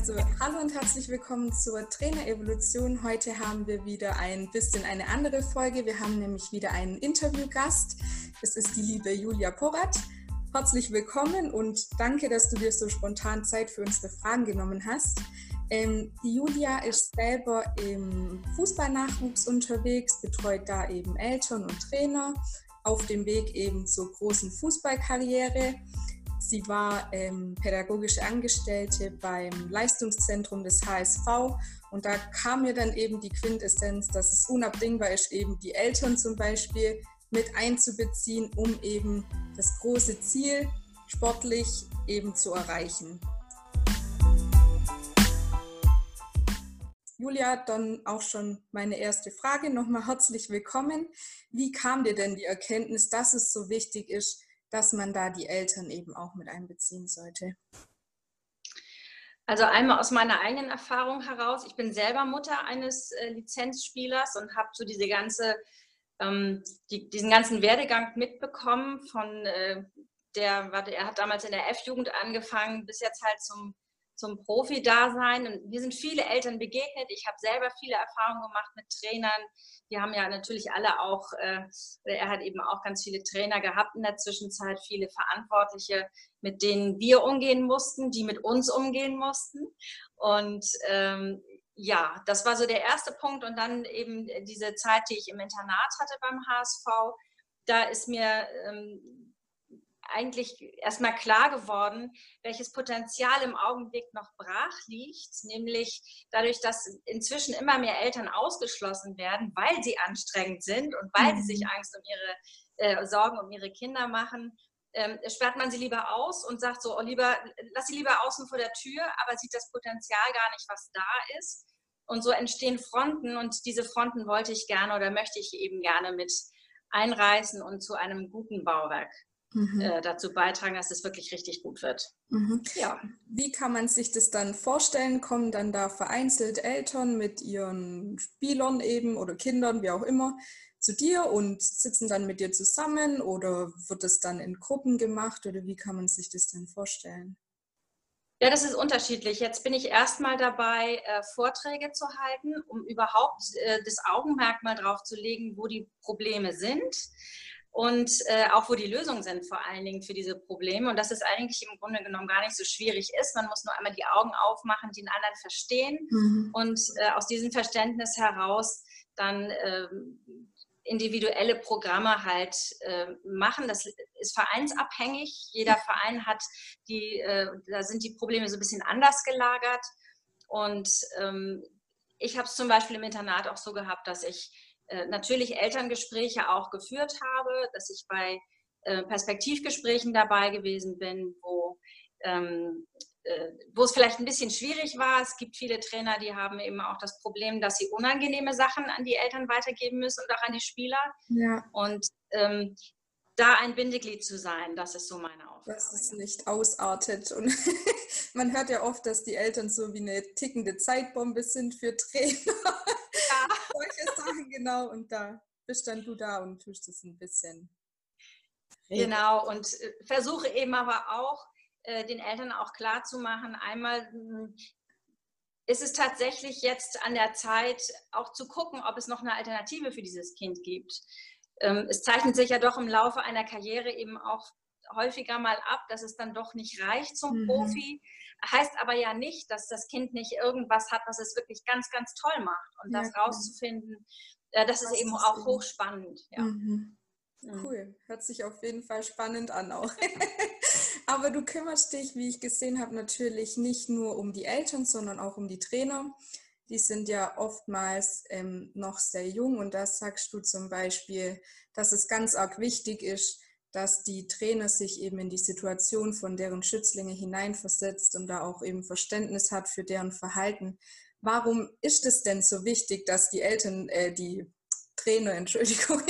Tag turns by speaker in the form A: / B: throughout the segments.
A: Also hallo und herzlich willkommen zur Trainerevolution. Heute haben wir wieder ein bisschen eine andere Folge. Wir haben nämlich wieder einen Interviewgast. Es ist die liebe Julia Porat. Herzlich willkommen und danke, dass du dir so spontan Zeit für unsere Fragen genommen hast. Ähm, die Julia ist selber im Fußballnachwuchs unterwegs, betreut da eben Eltern und Trainer auf dem Weg eben zur großen Fußballkarriere. Sie war ähm, pädagogische Angestellte beim Leistungszentrum des HSV und da kam mir dann eben die Quintessenz, dass es unabdingbar ist, eben die Eltern zum Beispiel mit einzubeziehen, um eben das große Ziel sportlich eben zu erreichen. Julia, dann auch schon meine erste Frage. Nochmal herzlich willkommen. Wie kam dir denn die Erkenntnis, dass es so wichtig ist, dass man da die Eltern eben auch mit einbeziehen sollte?
B: Also einmal aus meiner eigenen Erfahrung heraus. Ich bin selber Mutter eines äh, Lizenzspielers und habe so diese ganze, ähm, die, diesen ganzen Werdegang mitbekommen von äh, der, warte, er hat damals in der F-Jugend angefangen, bis jetzt halt zum zum Profi-Dasein. Und mir sind viele Eltern begegnet. Ich habe selber viele Erfahrungen gemacht mit Trainern. Die haben ja natürlich alle auch, äh, er hat eben auch ganz viele Trainer gehabt in der Zwischenzeit, viele Verantwortliche, mit denen wir umgehen mussten, die mit uns umgehen mussten. Und ähm, ja, das war so der erste Punkt. Und dann eben diese Zeit, die ich im Internat hatte beim HSV. Da ist mir ähm, eigentlich erstmal klar geworden, welches Potenzial im Augenblick noch brach liegt, nämlich dadurch, dass inzwischen immer mehr Eltern ausgeschlossen werden, weil sie anstrengend sind und weil mhm. sie sich mhm. Angst um ihre äh, Sorgen um ihre Kinder machen, ähm, sperrt man sie lieber aus und sagt so, oh, lieber, lass sie lieber außen vor der Tür, aber sieht das Potenzial gar nicht, was da ist. Und so entstehen Fronten und diese Fronten wollte ich gerne oder möchte ich eben gerne mit einreißen und zu einem guten Bauwerk mhm. äh, dazu beitragen, dass es wirklich richtig gut wird.
A: Mhm. Ja. Wie kann man sich das dann vorstellen? Kommen dann da vereinzelt Eltern mit ihren Spielern eben oder Kindern, wie auch immer, zu dir und sitzen dann mit dir zusammen oder wird es dann in Gruppen gemacht oder wie kann man sich das denn vorstellen?
B: Ja, das ist unterschiedlich. Jetzt bin ich erstmal dabei, äh, Vorträge zu halten, um überhaupt äh, das Augenmerk mal drauf zu legen, wo die Probleme sind und äh, auch wo die Lösungen sind vor allen Dingen für diese Probleme und dass es eigentlich im Grunde genommen gar nicht so schwierig ist. Man muss nur einmal die Augen aufmachen, den anderen verstehen mhm. und äh, aus diesem Verständnis heraus dann äh, individuelle Programme halt äh, machen. Das ist vereinsabhängig. Jeder Verein hat die, äh, da sind die Probleme so ein bisschen anders gelagert und ähm, ich habe es zum Beispiel im Internat auch so gehabt, dass ich äh, natürlich Elterngespräche auch geführt habe, dass ich bei äh, Perspektivgesprächen dabei gewesen bin, wo, ähm, äh, wo es vielleicht ein bisschen schwierig war. Es gibt viele Trainer, die haben eben auch das Problem, dass sie unangenehme Sachen an die Eltern weitergeben müssen und auch an die Spieler. Ja. Und ähm, da ein Bindeglied zu sein, das ist so meine Aufgabe.
A: Dass es nicht ausartet. Und man hört ja oft, dass die Eltern so wie eine tickende Zeitbombe sind für Trainer. Solche Sachen, genau. Und da bist dann du da und tust es ein bisschen.
B: Genau, und äh, versuche eben aber auch, äh, den Eltern auch klar zu machen, einmal hm, ist es tatsächlich jetzt an der Zeit, auch zu gucken, ob es noch eine Alternative für dieses Kind gibt ähm, es zeichnet sich ja doch im Laufe einer Karriere eben auch häufiger mal ab, dass es dann doch nicht reicht zum mhm. Profi. Heißt aber ja nicht, dass das Kind nicht irgendwas hat, was es wirklich ganz, ganz toll macht. Und ja, das rauszufinden, äh, das ist eben auch hochspannend. Ja. Mhm.
A: mhm. Cool, hört sich auf jeden Fall spannend an auch. aber du kümmerst dich, wie ich gesehen habe, natürlich nicht nur um die Eltern, sondern auch um die Trainer die sind ja oftmals ähm, noch sehr jung und da sagst du zum Beispiel, dass es ganz arg wichtig ist, dass die Trainer sich eben in die Situation von deren Schützlinge hineinversetzt und da auch eben Verständnis hat für deren Verhalten. Warum ist es denn so wichtig, dass die Eltern, äh, die Trainer, Entschuldigung,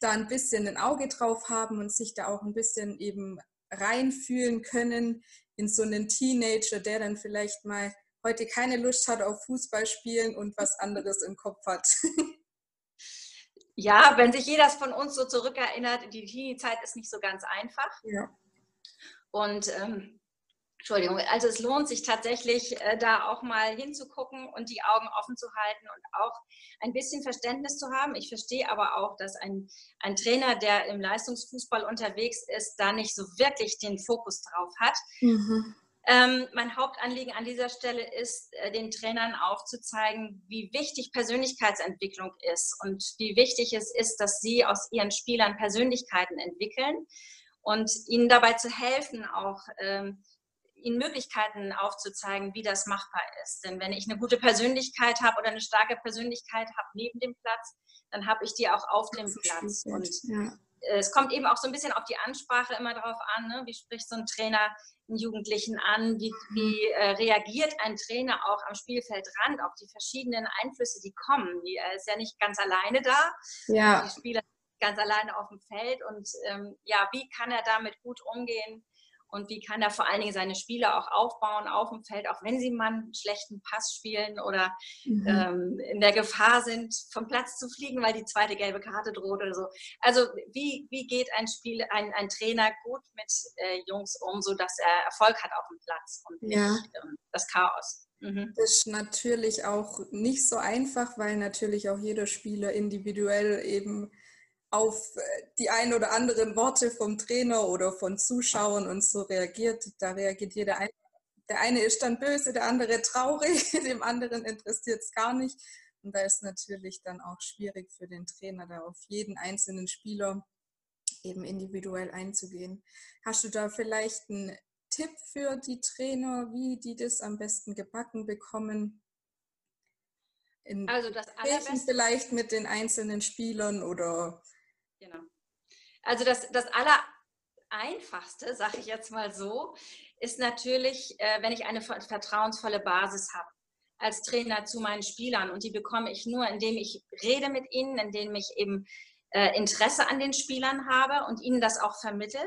A: da ein bisschen ein Auge drauf haben und sich da auch ein bisschen eben reinfühlen können in so einen Teenager, der dann vielleicht mal heute keine Lust hat auf Fußball spielen und was anderes im Kopf hat.
B: Ja, wenn sich jeder von uns so zurückerinnert, die Teenie-Zeit ist nicht so ganz einfach. Ja. Und ähm, Entschuldigung, also es lohnt sich tatsächlich, äh, da auch mal hinzugucken und die Augen offen zu halten und auch ein bisschen Verständnis zu haben. Ich verstehe aber auch, dass ein, ein Trainer, der im Leistungsfußball unterwegs ist, da nicht so wirklich den Fokus drauf hat. Mhm. Ähm, mein Hauptanliegen an dieser Stelle ist, äh, den Trainern aufzuzeigen, wie wichtig Persönlichkeitsentwicklung ist und wie wichtig es ist, dass sie aus ihren Spielern Persönlichkeiten entwickeln und ihnen dabei zu helfen, auch ähm, ihnen Möglichkeiten aufzuzeigen, wie das machbar ist. Denn wenn ich eine gute Persönlichkeit habe oder eine starke Persönlichkeit habe neben dem Platz, dann habe ich die auch auf dem Platz. Und ja. Es kommt eben auch so ein bisschen auf die Ansprache immer darauf an, ne? wie spricht so ein Trainer einen Jugendlichen an, wie, wie äh, reagiert ein Trainer auch am Spielfeldrand auf die verschiedenen Einflüsse, die kommen. Die, er ist ja nicht ganz alleine da. Ja. Die Spieler ganz alleine auf dem Feld und ähm, ja, wie kann er damit gut umgehen? Und wie kann er vor allen Dingen seine Spieler auch aufbauen auf dem Feld, auch wenn sie mal einen schlechten Pass spielen oder mhm. ähm, in der Gefahr sind, vom Platz zu fliegen, weil die zweite gelbe Karte droht oder so. Also wie, wie geht ein Spiel, ein, ein Trainer gut mit äh, Jungs um, sodass er Erfolg hat auf dem Platz und nicht ja. ähm, das Chaos.
A: Mhm. Ist natürlich auch nicht so einfach, weil natürlich auch jeder Spieler individuell eben auf äh, die ein oder anderen Worte vom Trainer oder von Zuschauern und so reagiert. Da reagiert jeder ein. Der eine ist dann böse, der andere traurig, dem anderen interessiert es gar nicht. Und da ist natürlich dann auch schwierig für den Trainer, da auf jeden einzelnen Spieler eben individuell einzugehen. Hast du da vielleicht einen Tipp für die Trainer, wie die das am besten gebacken bekommen? In also das vielleicht mit den einzelnen Spielern oder
B: Genau. Also das, das Allereinfachste, sage ich jetzt mal so, ist natürlich, äh, wenn ich eine vertrauensvolle Basis habe als Trainer zu meinen Spielern und die bekomme ich nur, indem ich rede mit ihnen, indem ich eben äh, Interesse an den Spielern habe und ihnen das auch vermittle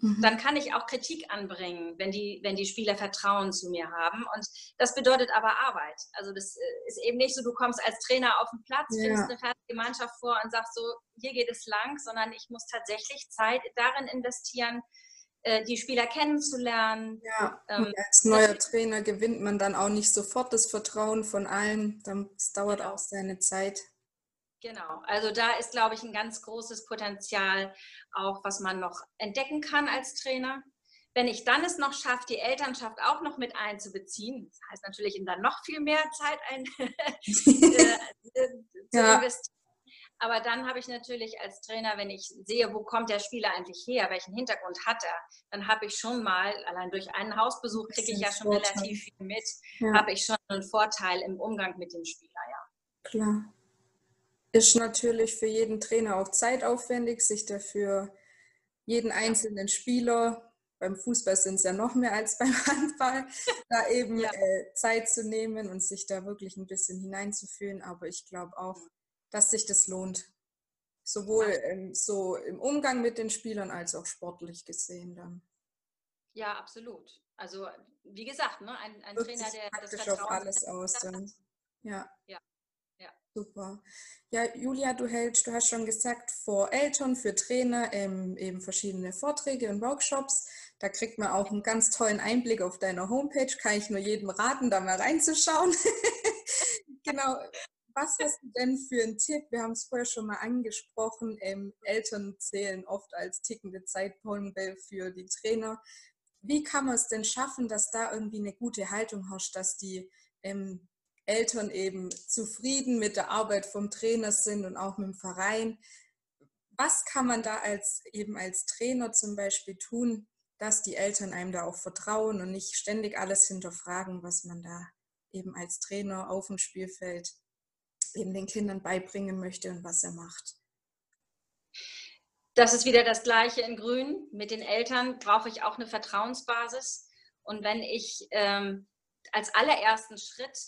B: Mhm. Dann kann ich auch Kritik anbringen, wenn die, wenn die Spieler Vertrauen zu mir haben. Und das bedeutet aber Arbeit. Also das äh, ist eben nicht so, du kommst als Trainer auf den Platz, ja. findest eine fertige Mannschaft vor und sagst so, hier geht es lang, sondern ich muss tatsächlich Zeit darin investieren, äh, die Spieler kennenzulernen.
A: Ja, ähm, und als neuer Trainer gewinnt man dann auch nicht sofort das Vertrauen von allen. Das dauert genau. auch seine Zeit.
B: Genau, also da ist, glaube ich, ein ganz großes Potenzial, auch was man noch entdecken kann als Trainer. Wenn ich dann es noch schaffe, die Elternschaft auch noch mit einzubeziehen, das heißt natürlich in dann noch viel mehr Zeit ein, äh, zu ja. investieren. Aber dann habe ich natürlich als Trainer, wenn ich sehe, wo kommt der Spieler eigentlich her, welchen Hintergrund hat er, dann habe ich schon mal, allein durch einen Hausbesuch kriege ich ja schon Vorteil. relativ viel mit, ja. habe ich schon einen Vorteil im Umgang mit dem Spieler, ja.
A: Klar ist natürlich für jeden Trainer auch zeitaufwendig, sich dafür jeden einzelnen Spieler, beim Fußball sind es ja noch mehr als beim Handball, da eben ja. äh, Zeit zu nehmen und sich da wirklich ein bisschen hineinzufühlen. Aber ich glaube auch, dass sich das lohnt. Sowohl ähm, so im Umgang mit den Spielern als auch sportlich gesehen dann.
B: Ja, absolut. Also wie gesagt, ne, ein, ein
A: Trainer, der das Vertrauen auf alles aus. Dann. Ja. ja. Super. Ja, Julia, du hältst, du hast schon gesagt, vor Eltern, für Trainer ähm, eben verschiedene Vorträge und Workshops. Da kriegt man auch einen ganz tollen Einblick auf deiner Homepage. Kann ich nur jedem raten, da mal reinzuschauen. genau. Was hast du denn für einen Tipp? Wir haben es vorher schon mal angesprochen. Ähm, Eltern zählen oft als tickende Zeitbombe für die Trainer. Wie kann man es denn schaffen, dass da irgendwie eine gute Haltung herrscht, dass die ähm, Eltern eben zufrieden mit der Arbeit vom Trainer sind und auch mit dem Verein. Was kann man da als eben als Trainer zum Beispiel tun, dass die Eltern einem da auch vertrauen und nicht ständig alles hinterfragen, was man da eben als Trainer auf dem Spielfeld eben den Kindern beibringen möchte und was er macht.
B: Das ist wieder das Gleiche in Grün. Mit den Eltern brauche ich auch eine Vertrauensbasis. Und wenn ich ähm, als allerersten Schritt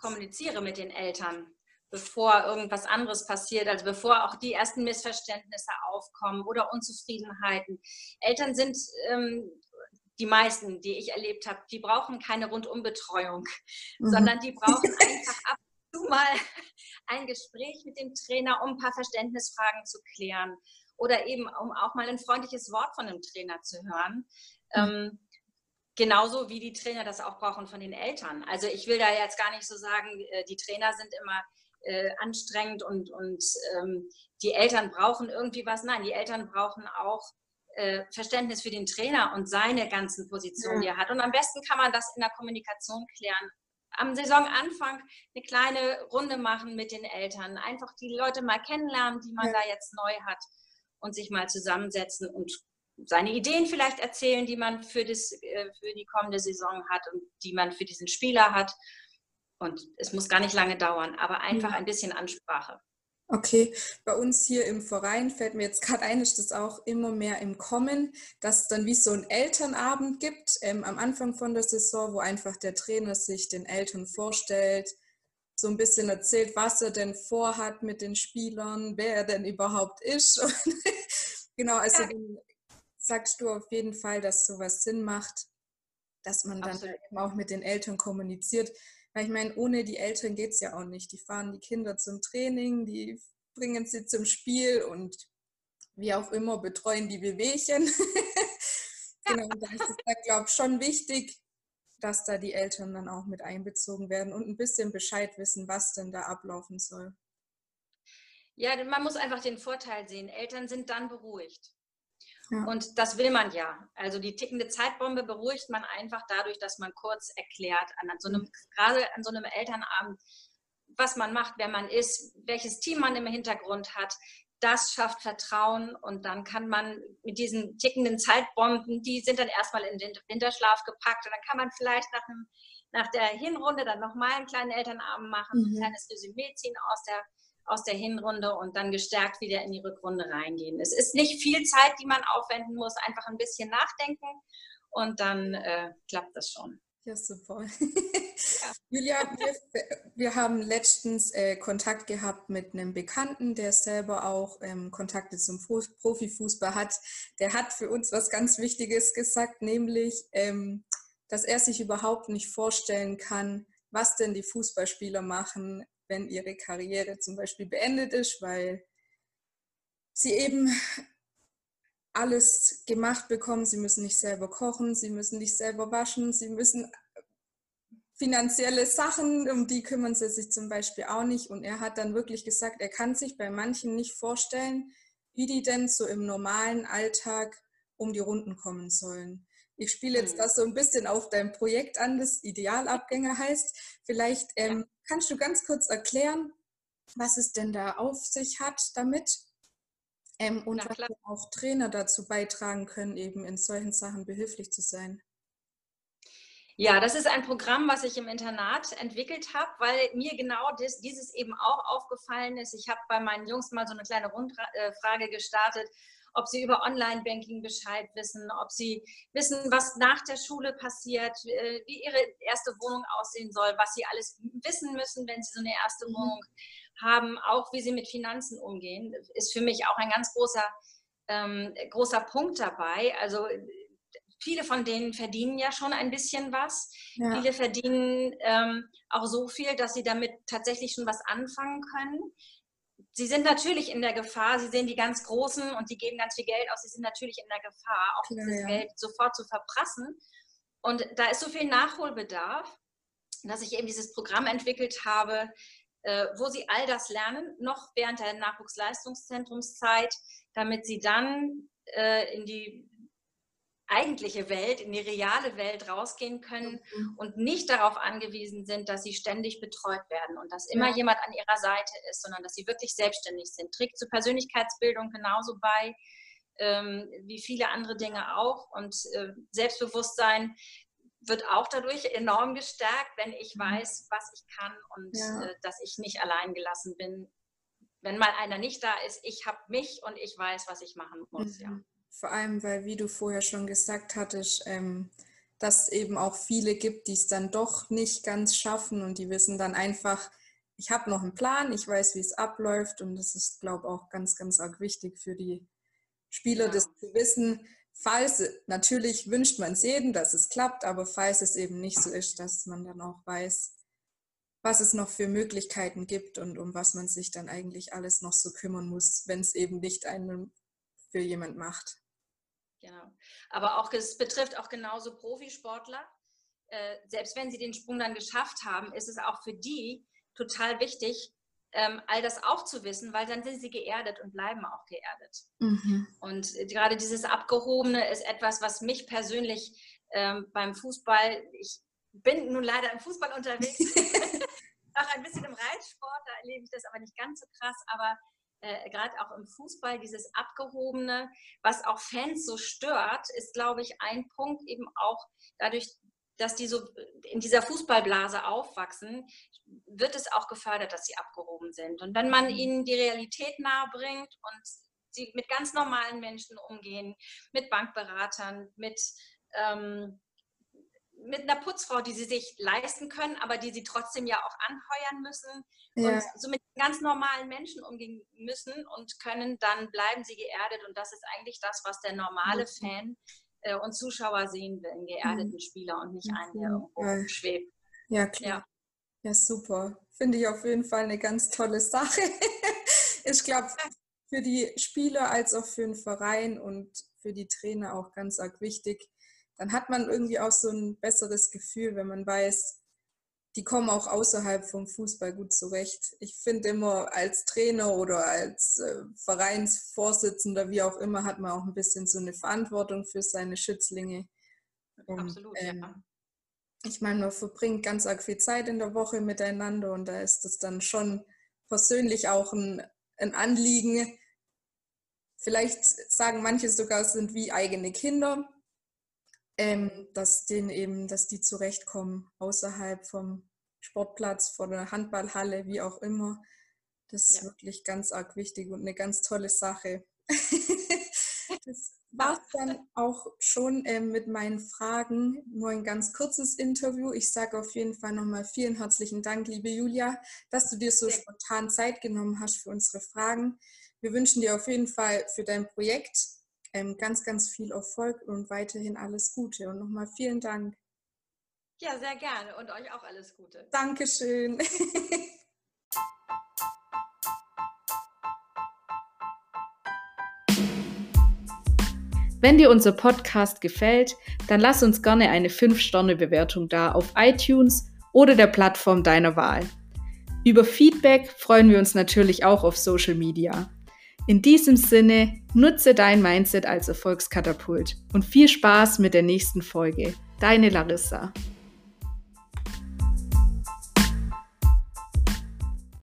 B: kommuniziere mit den Eltern, bevor irgendwas anderes passiert, also bevor auch die ersten Missverständnisse aufkommen oder Unzufriedenheiten. Eltern sind ähm, die meisten, die ich erlebt habe, die brauchen keine Rundumbetreuung, mhm. sondern die brauchen einfach ab und zu mal ein Gespräch mit dem Trainer, um ein paar Verständnisfragen zu klären oder eben um auch mal ein freundliches Wort von dem Trainer zu hören. Mhm. Ähm, genauso wie die Trainer das auch brauchen von den Eltern. Also ich will da jetzt gar nicht so sagen, äh, die Trainer sind immer äh, anstrengend und, und ähm, die Eltern brauchen irgendwie was. Nein, die Eltern brauchen auch äh, Verständnis für den Trainer und seine ganzen Positionen, ja. die er hat. Und am besten kann man das in der Kommunikation klären. Am Saisonanfang eine kleine Runde machen mit den Eltern, einfach die Leute mal kennenlernen, die man ja. da jetzt neu hat und sich mal zusammensetzen und seine Ideen vielleicht erzählen, die man für, das, äh, für die kommende Saison hat und die man für diesen Spieler hat. Und es muss gar nicht lange dauern, aber einfach ein bisschen Ansprache.
A: Okay, bei uns hier im Verein fällt mir jetzt gerade ein, ist das auch immer mehr im Kommen, dass es dann wie so ein Elternabend gibt ähm, am Anfang von der Saison, wo einfach der Trainer sich den Eltern vorstellt, so ein bisschen erzählt, was er denn vorhat mit den Spielern, wer er denn überhaupt ist. genau, also ja. Sagst du auf jeden Fall, dass sowas Sinn macht, dass man dann Absolut. auch mit den Eltern kommuniziert. Weil ich meine, ohne die Eltern geht es ja auch nicht. Die fahren die Kinder zum Training, die bringen sie zum Spiel und wie auch immer betreuen die Wehwehchen. genau, und da ist es dann, glaube ich, schon wichtig, dass da die Eltern dann auch mit einbezogen werden und ein bisschen Bescheid wissen, was denn da ablaufen soll.
B: Ja, man muss einfach den Vorteil sehen. Eltern sind dann beruhigt. Und das will man ja. Also die tickende Zeitbombe beruhigt man einfach dadurch, dass man kurz erklärt, an so einem, gerade an so einem Elternabend, was man macht, wer man ist, welches Team man im Hintergrund hat. Das schafft Vertrauen und dann kann man mit diesen tickenden Zeitbomben, die sind dann erstmal in den Winterschlaf gepackt und dann kann man vielleicht nach, einem, nach der Hinrunde dann nochmal einen kleinen Elternabend machen, mhm. ein kleines Resümee ziehen aus der aus der Hinrunde und dann gestärkt wieder in die Rückrunde reingehen. Es ist nicht viel Zeit, die man aufwenden muss, einfach ein bisschen nachdenken und dann äh, klappt das schon.
A: Ja, super. Ja. Julia, wir, wir, haben letztens äh, Kontakt gehabt mit einem Bekannten, der selber auch ähm, Kontakte zum Profifußball hat. Der hat für uns was ganz Wichtiges gesagt, nämlich, ähm, dass er sich überhaupt nicht vorstellen kann, was denn die Fußballspieler machen, wenn ihre Karriere zum Beispiel beendet ist, weil sie eben alles gemacht bekommen. Sie müssen nicht selber kochen, sie müssen nicht selber waschen, sie müssen finanzielle Sachen, um die kümmern sie sich zum Beispiel auch nicht. Und er hat dann wirklich gesagt, er kann sich bei manchen nicht vorstellen, wie die denn so im normalen Alltag um die Runden kommen sollen. Ich spiele jetzt hm. das so ein bisschen auf dein Projekt an, das Idealabgänger heißt. Vielleicht ähm, Kannst du ganz kurz erklären, was es denn da auf sich hat damit ähm, und was auch Trainer dazu beitragen können, eben in solchen Sachen behilflich zu sein?
B: Ja, das ist ein Programm, was ich im Internat entwickelt habe, weil mir genau das, dieses eben auch aufgefallen ist. Ich habe bei meinen Jungs mal so eine kleine Rundfrage gestartet ob sie über Online-Banking Bescheid wissen, ob sie wissen, was nach der Schule passiert, äh, wie ihre erste Wohnung aussehen soll, was sie alles wissen müssen, wenn sie so eine erste mhm. Wohnung haben, auch wie sie mit Finanzen umgehen, ist für mich auch ein ganz großer, ähm, großer Punkt dabei. Also viele von denen verdienen ja schon ein bisschen was. Ja. Viele verdienen ähm, auch so viel, dass sie damit tatsächlich schon was anfangen können sie sind natürlich in der Gefahr, sie sehen die ganz Großen und die geben ganz viel Geld aus, sie sind natürlich in der Gefahr, auch dieses ja. Geld sofort zu verprassen. Und da ist so viel Nachholbedarf, dass ich eben dieses Programm entwickelt habe, äh, wo sie all das lernen, noch während der Nachwuchsleistungszentrumszeit, damit sie dann äh, in die eigentliche Welt, in die reale Welt rausgehen können mhm. und nicht darauf angewiesen sind, dass sie ständig betreut werden und dass immer ja. jemand an ihrer Seite ist, sondern dass sie wirklich selbstständig sind. Trägt zur Persönlichkeitsbildung genauso bei ähm, wie viele andere Dinge auch und äh, Selbstbewusstsein wird auch dadurch enorm gestärkt, wenn ich mhm. weiß, was ich kann und ja. äh, dass ich nicht allein gelassen bin. Wenn mal einer nicht da ist, ich habe mich und ich weiß, was ich machen muss. Mhm. Ja.
A: Vor allem, weil, wie du vorher schon gesagt hattest, ähm, dass es eben auch viele gibt, die es dann doch nicht ganz schaffen und die wissen dann einfach, ich habe noch einen Plan, ich weiß, wie es abläuft und das ist, glaube ich, auch ganz, ganz arg wichtig für die Spieler, ja. das zu wissen. Falls, natürlich wünscht man es jedem, dass es klappt, aber falls es eben nicht so ist, dass man dann auch weiß, was es noch für Möglichkeiten gibt und um was man sich dann eigentlich alles noch so kümmern muss, wenn es eben nicht einem für jemand macht.
B: Genau. Aber auch es betrifft auch genauso Profisportler. Äh, selbst wenn sie den Sprung dann geschafft haben, ist es auch für die total wichtig, ähm, all das auch zu wissen, weil dann sind sie geerdet und bleiben auch geerdet. Mhm. Und äh, gerade dieses Abgehobene ist etwas, was mich persönlich ähm, beim Fußball, ich bin nun leider im Fußball unterwegs, auch ein bisschen im Reitsport, da erlebe ich das aber nicht ganz so krass, aber äh, gerade auch im Fußball, dieses Abgehobene, was auch Fans so stört, ist, glaube ich, ein Punkt eben auch dadurch, dass die so in dieser Fußballblase aufwachsen, wird es auch gefördert, dass sie abgehoben sind. Und wenn man mhm. ihnen die Realität nahebringt und sie mit ganz normalen Menschen umgehen, mit Bankberatern, mit, ähm, mit einer Putzfrau, die sie sich leisten können, aber die sie trotzdem ja auch anheuern müssen ja. und so mit ganz normalen Menschen umgehen müssen und können, dann bleiben sie geerdet. Und das ist eigentlich das, was der normale Fan äh, und Zuschauer sehen will, einen geerdeten mhm. Spieler und nicht einen, der irgendwo ja. schwebt.
A: Ja, klar. Ja. ja, super. Finde ich auf jeden Fall eine ganz tolle Sache. ich glaube, für die Spieler als auch für den Verein und für die Trainer auch ganz arg wichtig. Dann hat man irgendwie auch so ein besseres Gefühl, wenn man weiß, die kommen auch außerhalb vom Fußball gut zurecht. Ich finde immer, als Trainer oder als äh, Vereinsvorsitzender, wie auch immer, hat man auch ein bisschen so eine Verantwortung für seine Schützlinge. Und, Absolut, ähm, ja. Ich meine, man verbringt ganz arg viel Zeit in der Woche miteinander und da ist es dann schon persönlich auch ein, ein Anliegen. Vielleicht sagen manche sogar, es sind wie eigene Kinder ähm, dass denen eben, dass die zurechtkommen außerhalb vom Sportplatz, von der Handballhalle, wie auch immer. Das ist ja. wirklich ganz arg wichtig und eine ganz tolle Sache. das war es dann auch schon äh, mit meinen Fragen. Nur ein ganz kurzes Interview. Ich sage auf jeden Fall nochmal vielen herzlichen Dank, liebe Julia, dass du dir so spontan Zeit genommen hast für unsere Fragen. Wir wünschen dir auf jeden Fall für dein Projekt ähm, ganz, ganz viel Erfolg und weiterhin alles Gute. Und nochmal vielen Dank.
B: Ja, sehr gerne und euch auch alles Gute.
A: Dankeschön.
C: Wenn dir unser Podcast gefällt, dann lass uns gerne eine 5-Sterne-Bewertung da auf iTunes oder der Plattform deiner Wahl. Über Feedback freuen wir uns natürlich auch auf Social Media. In diesem Sinne, nutze dein Mindset als Erfolgskatapult und viel Spaß mit der nächsten Folge. Deine Larissa.